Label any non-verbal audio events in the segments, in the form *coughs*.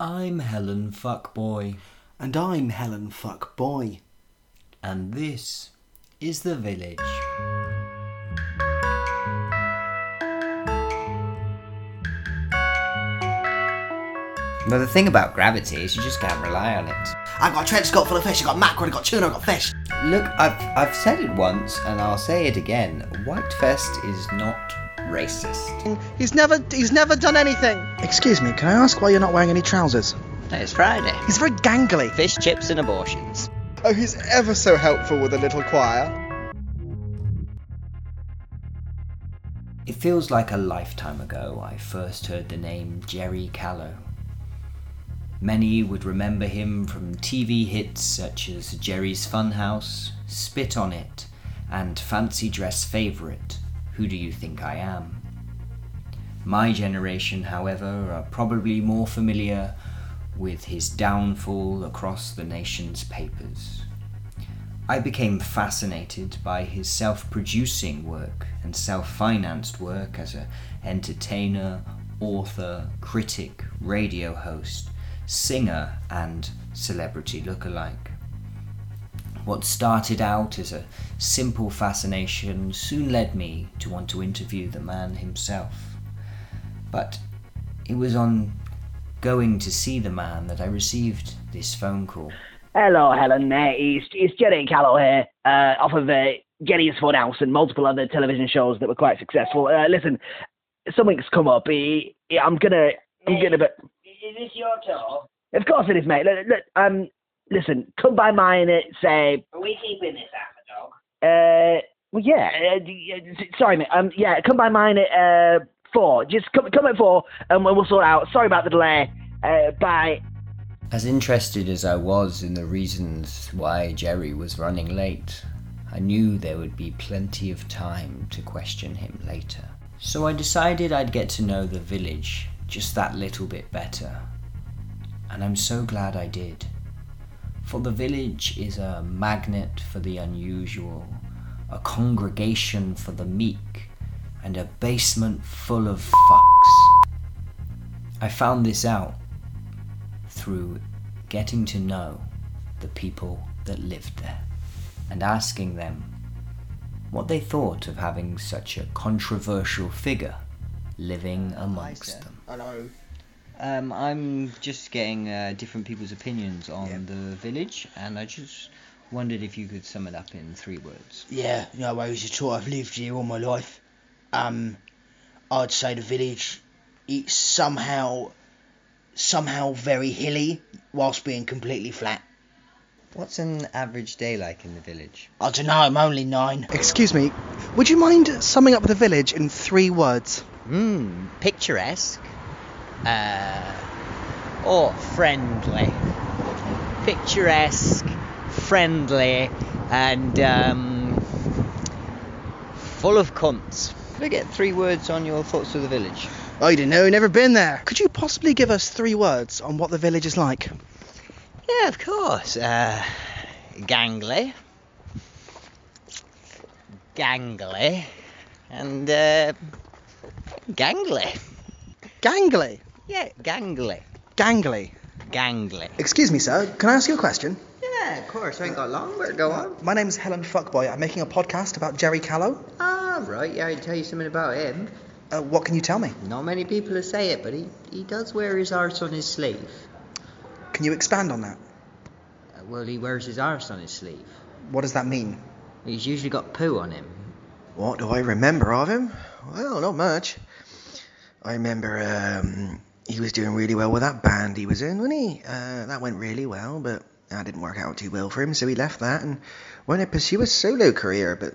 I'm Helen Fuckboy, And I'm Helen Fuckboy. and this is The Village. But the thing about gravity is you just can't rely on it. I've got a trench coat full of fish, I've got mackerel, I've got tuna, I've got fish. Look, I've, I've said it once and I'll say it again. Whitefest is not racist. He's never he's never done anything. Excuse me, can I ask why you're not wearing any trousers? It's Friday. He's very gangly. Fish, chips, and abortions. Oh, he's ever so helpful with a little choir. It feels like a lifetime ago I first heard the name Jerry Callow. Many would remember him from TV hits such as Jerry's Funhouse, Spit on It, and Fancy Dress Favourite, Who Do You Think I Am? My generation, however, are probably more familiar with his downfall across the nation's papers. I became fascinated by his self producing work and self financed work as an entertainer, author, critic, radio host, singer, and celebrity lookalike. What started out as a simple fascination soon led me to want to interview the man himself. But it was on going to see the man that I received this phone call. Hello, Helen. Uh, it's, it's Jerry Callow here, uh, off of uh, Jerry's Funhouse and multiple other television shows that were quite successful. Uh, listen, something's come up. I, I- I'm gonna, I'm gonna. But Is this your tour? of course it is, mate. Look, look, um, listen, come by mine at say, Are we keeping this half a dog? uh, well, yeah. Uh, d- s- sorry, mate. Um, yeah, come by mine at uh four. Just come, come at four, and we'll sort out. Sorry about the delay. Uh, bye. As interested as I was in the reasons why Jerry was running late, I knew there would be plenty of time to question him later. So I decided I'd get to know the village just that little bit better. And I'm so glad I did. For the village is a magnet for the unusual, a congregation for the meek, and a basement full of fucks. I found this out through getting to know the people that lived there and asking them what they thought of having such a controversial figure living amongst them. Hello. Um, I'm just getting uh, different people's opinions on the village, and I just wondered if you could sum it up in three words. Yeah, no worries at all. I've lived here all my life. Um, I'd say the village, it's somehow, somehow very hilly whilst being completely flat. What's an average day like in the village? I don't know. I'm only nine. Excuse me, would you mind summing up the village in three words? Hmm, picturesque. Uh, or friendly. Picturesque, friendly, and um, full of cunts. Could I get three words on your thoughts of the village? I don't know. Never been there. Could you possibly give us three words on what the village is like? Yeah, of course. Uh, gangly. Gangly. And, uh, gangly. Gangly. Yeah, gangly. Gangly. Gangly. Excuse me, sir. Can I ask you a question? Yeah, of course. I ain't got long. Where go on? My name's Helen Fuckboy. I'm making a podcast about Jerry Callow. Ah, right. Yeah, I'd tell you something about him. Uh, what can you tell me? Not many people say it, but he, he does wear his arse on his sleeve. Can you expand on that? Uh, well, he wears his arse on his sleeve. What does that mean? He's usually got poo on him. What do I remember of him? Well, not much. I remember um, he was doing really well with that band he was in, wasn't he? Uh, that went really well, but that didn't work out too well for him, so he left that and went to pursue a solo career. But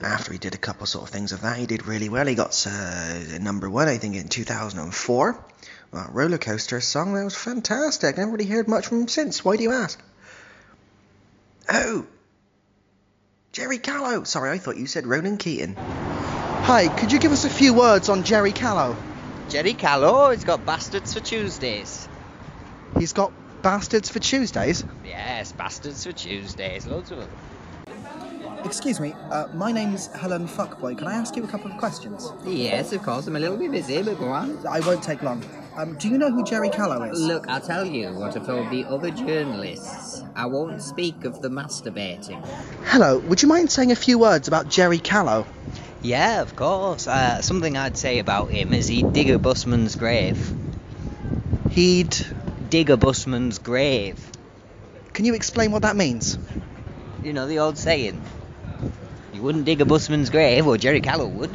after he did a couple sort of things of that, he did really well. He got uh, number one, I think, in 2004. Well, Roller Coaster song, that was fantastic. Never really heard much from him since. Why do you ask? Oh, Jerry Callow. Sorry, I thought you said Ronan Keaton. Hi, could you give us a few words on Jerry Callow? Jerry Callow has got bastards for Tuesdays. He's got bastards for Tuesdays. Yes, bastards for Tuesdays. Loads of them. Excuse me, uh, my name's Helen Fuckboy. Can I ask you a couple of questions? Yes, of course. I'm a little bit busy, but go on. I won't take long. Um, do you know who Jerry Callow is? Look, I'll tell you what I've told the other journalists. I won't speak of the masturbating. Hello, would you mind saying a few words about Jerry Callow? Yeah, of course. Uh, something I'd say about him is he'd dig a busman's grave. He'd. Dig a busman's grave. Can you explain what that means? You know the old saying. You wouldn't dig a busman's grave, or Jerry Callow would.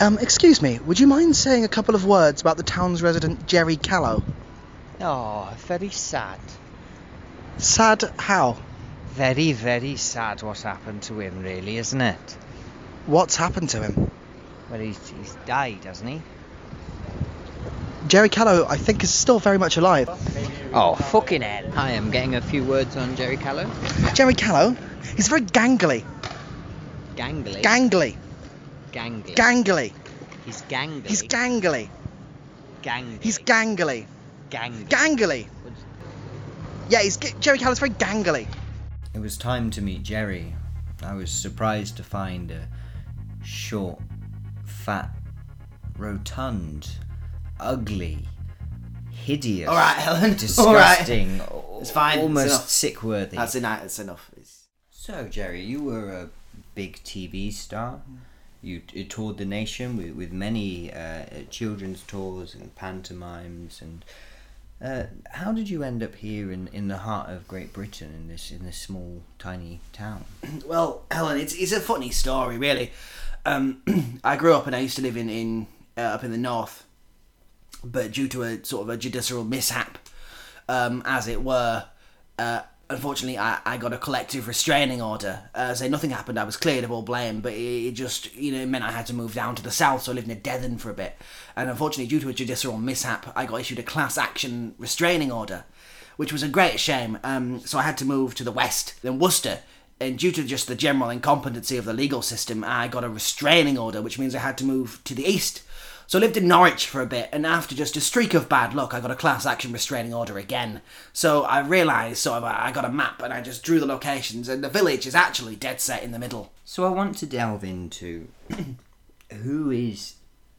Um, excuse me, would you mind saying a couple of words about the town's resident Jerry Callow? Oh, very sad. Sad how? Very, very sad what's happened to him, really, isn't it? What's happened to him? Well, he's, he's died, hasn't he? Jerry Callow, I think, is still very much alive. Oh, fucking hell. Hi, I'm getting a few words on Jerry Callow. Jerry Callow? He's very gangly. Gangly. Gangly. Gangly. Gangly. He's gangly. He's gangly. gangly. He's gangly. gangly. Gangly. Yeah, he's Jerry Callow's very gangly. It was time to meet Jerry. I was surprised to find a short, fat, rotund, ugly, hideous, All right, *laughs* Helen. All right. disgusting, It's fine. Almost enough. sick-worthy. That's enough. That's enough. It's... So, Jerry, you were a big TV star. You, you toured the nation with, with many uh, children's tours and pantomimes. And uh, how did you end up here in, in the heart of Great Britain in this in this small tiny town? *clears throat* Well, Helen, it's it's a funny story, really. Um, *clears throat* I grew up and I used to live in in uh, up in the north, but due to a sort of a judicial mishap, um, as it were, uh, unfortunately, I, I got a collective restraining order. Uh, say nothing happened, I was cleared of all blame, but it, it just you know it meant I had to move down to the south, so I lived near Devon for a bit. And unfortunately, due to a judicial mishap, I got issued a class action restraining order, which was a great shame. Um, so I had to move to the west, then Worcester. And due to just the general incompetency of the legal system, I got a restraining order, which means I had to move to the east. So I lived in Norwich for a bit, and after just a streak of bad luck, I got a class action restraining order again. So I realised, sort of, I got a map and I just drew the locations, and the village is actually dead set in the middle. So I want to delve into *clears throat* who is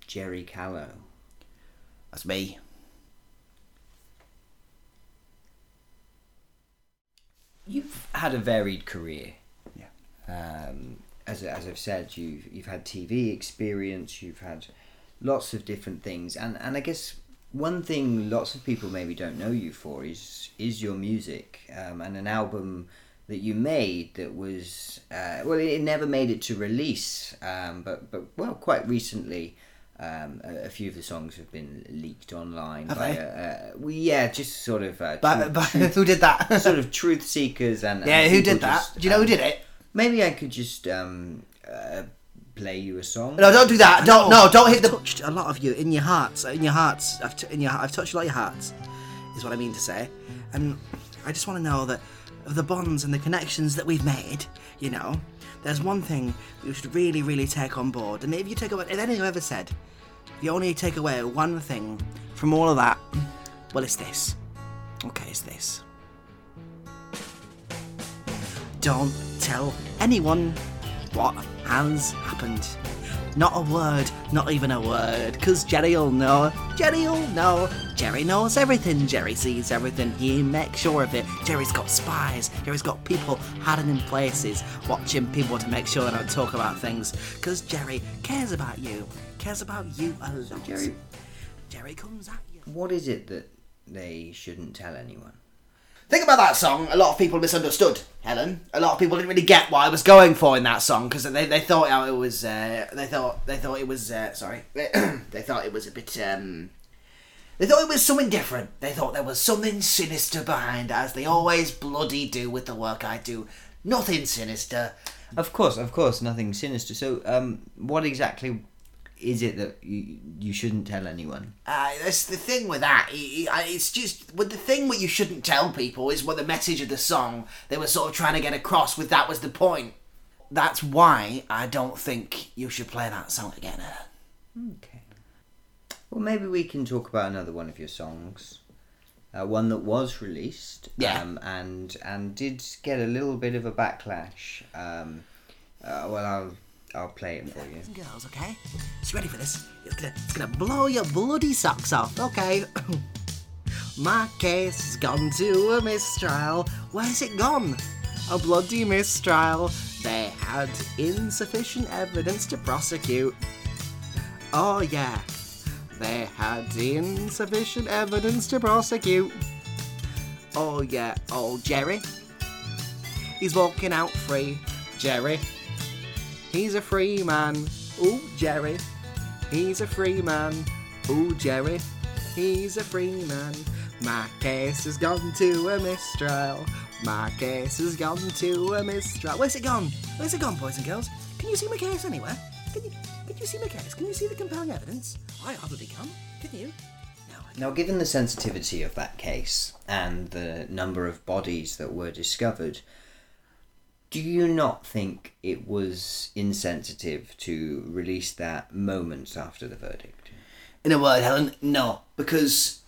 Jerry Callow. That's me. You've had a varied career. Yeah. Um, as, as I've said, you've you've had TV experience. You've had lots of different things, and and I guess one thing lots of people maybe don't know you for is is your music um, and an album that you made that was uh, well it never made it to release um, but but well quite recently um, a, a few of the songs have been leaked online Have by they? uh, uh, we yeah just sort of uh, But, truth- *laughs* who did that? *laughs* sort of truth seekers and yeah, and who did that? just, Do you know who um, did it? Maybe I could just um, uh, play you a song. No, don't do that. Don't no, don't hit the. touched a lot of you in your hearts. In your hearts, I've t- in your I've touched a lot of your hearts, is what I mean to say. And I just want to know that of the bonds and the connections that we've made, you know, there's one thing you should really, really take on board. And if you take away, anything I've ever said, you only take away one thing from all of that, well, it's this. Okay, it's this. Don't tell anyone what has happened. Not a word, not even a word, cause Jerry'll know. Jerry'll know. Jerry knows everything. Jerry sees everything. He makes sure of it. Jerry's got spies. Jerry's got people hiding in places, watching people to make sure they don't talk about things. Cause Jerry cares about you. Cares about you a lot. Jerry- Jerry comes at you. What is it that they shouldn't tell anyone? Think about that song. A lot of people misunderstood, Helen. A lot of people didn't really get what I was going for in that song because they, they thought it was uh, they thought they thought it was uh, sorry *clears throat* they thought it was a bit um, they thought it was something different. They thought there was something sinister behind, as they always bloody do with the work I do. Nothing sinister. Of course, of course, nothing sinister. So, um, what exactly is it that you, you shouldn't tell anyone? Uh, that's the thing with that. It- it- It's just, well, the thing what you shouldn't tell people is what the message of the song they were sort of trying to get across with. That was the point. That's why I don't think you should play that song again. Okay. Well, maybe we can talk about another one of your songs. uh, one that was released, Yeah. um, and and did get a little bit of a backlash. Um, uh, well, I'll I'll play it for you. Girls, okay? She's ready for this. It's gonna, it's gonna blow your bloody socks off, okay? *coughs* My case has gone to a mistrial. Where's it gone? A bloody mistrial. They had insufficient evidence to prosecute. Oh, yeah. They had insufficient evidence to prosecute. Oh, yeah. Oh, Jerry. He's walking out free. Jerry. He's a free man. Ooh, Jerry. He's a free man. Ooh, Jerry. He's a free man. My case has gone to a mistrial. My case has gone to a mistrial. Where's it gone? Where's it gone, boys and girls? Can you see my case anywhere? Can you, can you see my case? Can you see the compelling evidence? I obviously can. Can you? No. Now, given the sensitivity of that case and the number of bodies that were discovered, do you not think it was insensitive to release that moments after the verdict? In a word, Helen, no, because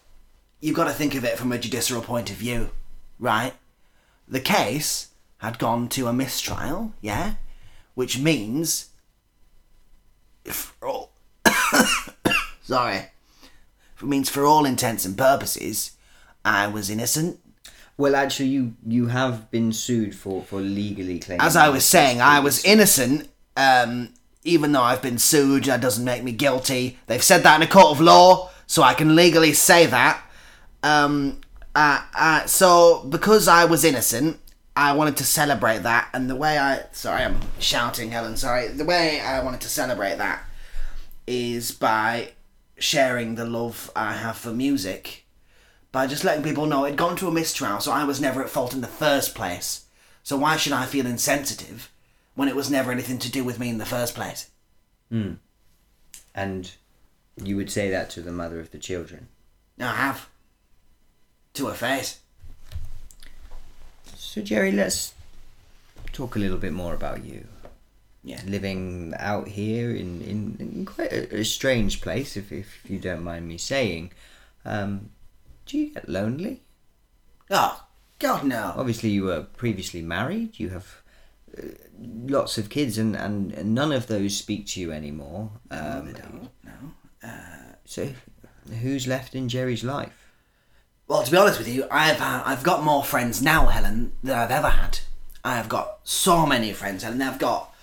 you've got to think of it from a judicial point of view, right? The case had gone to a mistrial, yeah, which means, for all, *coughs* sorry, it means for all intents and purposes, I was innocent. Well, actually, you you have been sued for for legally claiming. As I was saying, I was innocent. Um, even though I've been sued, that doesn't make me guilty. They've said that in a court of law, so I can legally say that. Um, uh, uh, so because I was innocent, I wanted to celebrate that, and the way I sorry, I'm shouting, Helen. Sorry, the way I wanted to celebrate that is by sharing the love I have for music, by just letting people know it'd gone to a mistrial, so I was never at fault in the first place. So why should I feel insensitive when it was never anything to do with me in the first place? Hmm. And you would say that to the mother of the children. I have. To her face. So, Jerry, let's talk a little bit more about you. Yeah. Living out here in, in, in quite a, a strange place, if, if you don't mind me saying. Um, do you get lonely? Oh, God, no. Obviously, you were previously married. You have uh, lots of kids, and, and none of those speak to you anymore. Um, they don't. No. so, who's left in Jerry's life? Well, to be honest with you, I've uh, I've got more friends now, Helen, than I've ever had. I have got so many friends, Helen. I've got,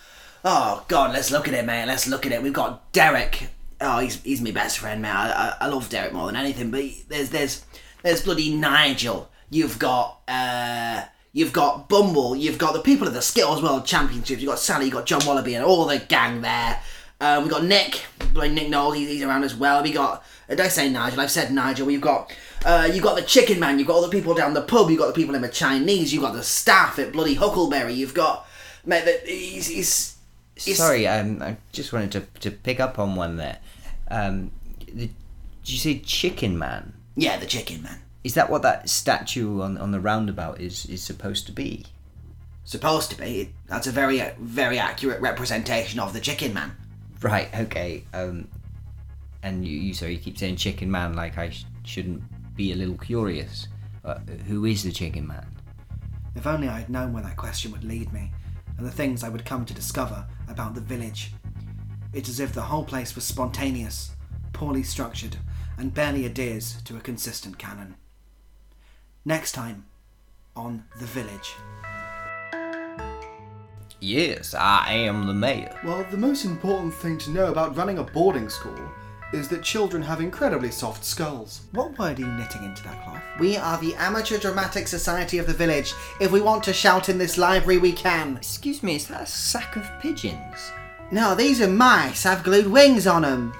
oh God, let's look at it, mate. Let's look at it. We've got Derek. Oh, he's he's my best friend, mate. I, I, I love Derek more than anything. But there's there's there's bloody Nigel. You've got uh, you've got Bumble. You've got the people of the Skittles World Championships. You've got Sally. You've got John Wallaby and all the gang there. Um, we've got Nick, bloody Nick Knoll. He's, he's around as well. We got. uh, Did I say Nigel? I've said Nigel. We've got. Uh, you've got the Chicken Man. You've got all the people down the pub. You've got the people in the Chinese. You've got the staff at bloody Huckleberry. You've got. Mate, he's, he's, he's Sorry, um, I just wanted to, to pick up on one there. Um, the, did you say Chicken Man? Yeah, the Chicken Man. Is that what that statue on, on the roundabout is, is supposed to be? supposed to be. That's a very very accurate representation of the Chicken Man. Right, okay. Um, and you, you sorry, you keep saying Chicken Man like I sh- shouldn't be a little curious. Uh, who is the Chicken Man? If only I had known where that question would lead me, and the things I would come to discover about the village. It's as if the whole place was spontaneous, poorly structured, and barely adheres to a consistent canon. Next time, on The Village. Yes, I am the mayor. Well, the most important thing to know about running a boarding school is that children have incredibly soft skulls. What word are you knitting into that cloth? We are the Amateur Dramatic Society of the village. If we want to shout in this library, we can. Excuse me, is that a sack of pigeons? No, these are mice. I've glued wings on them.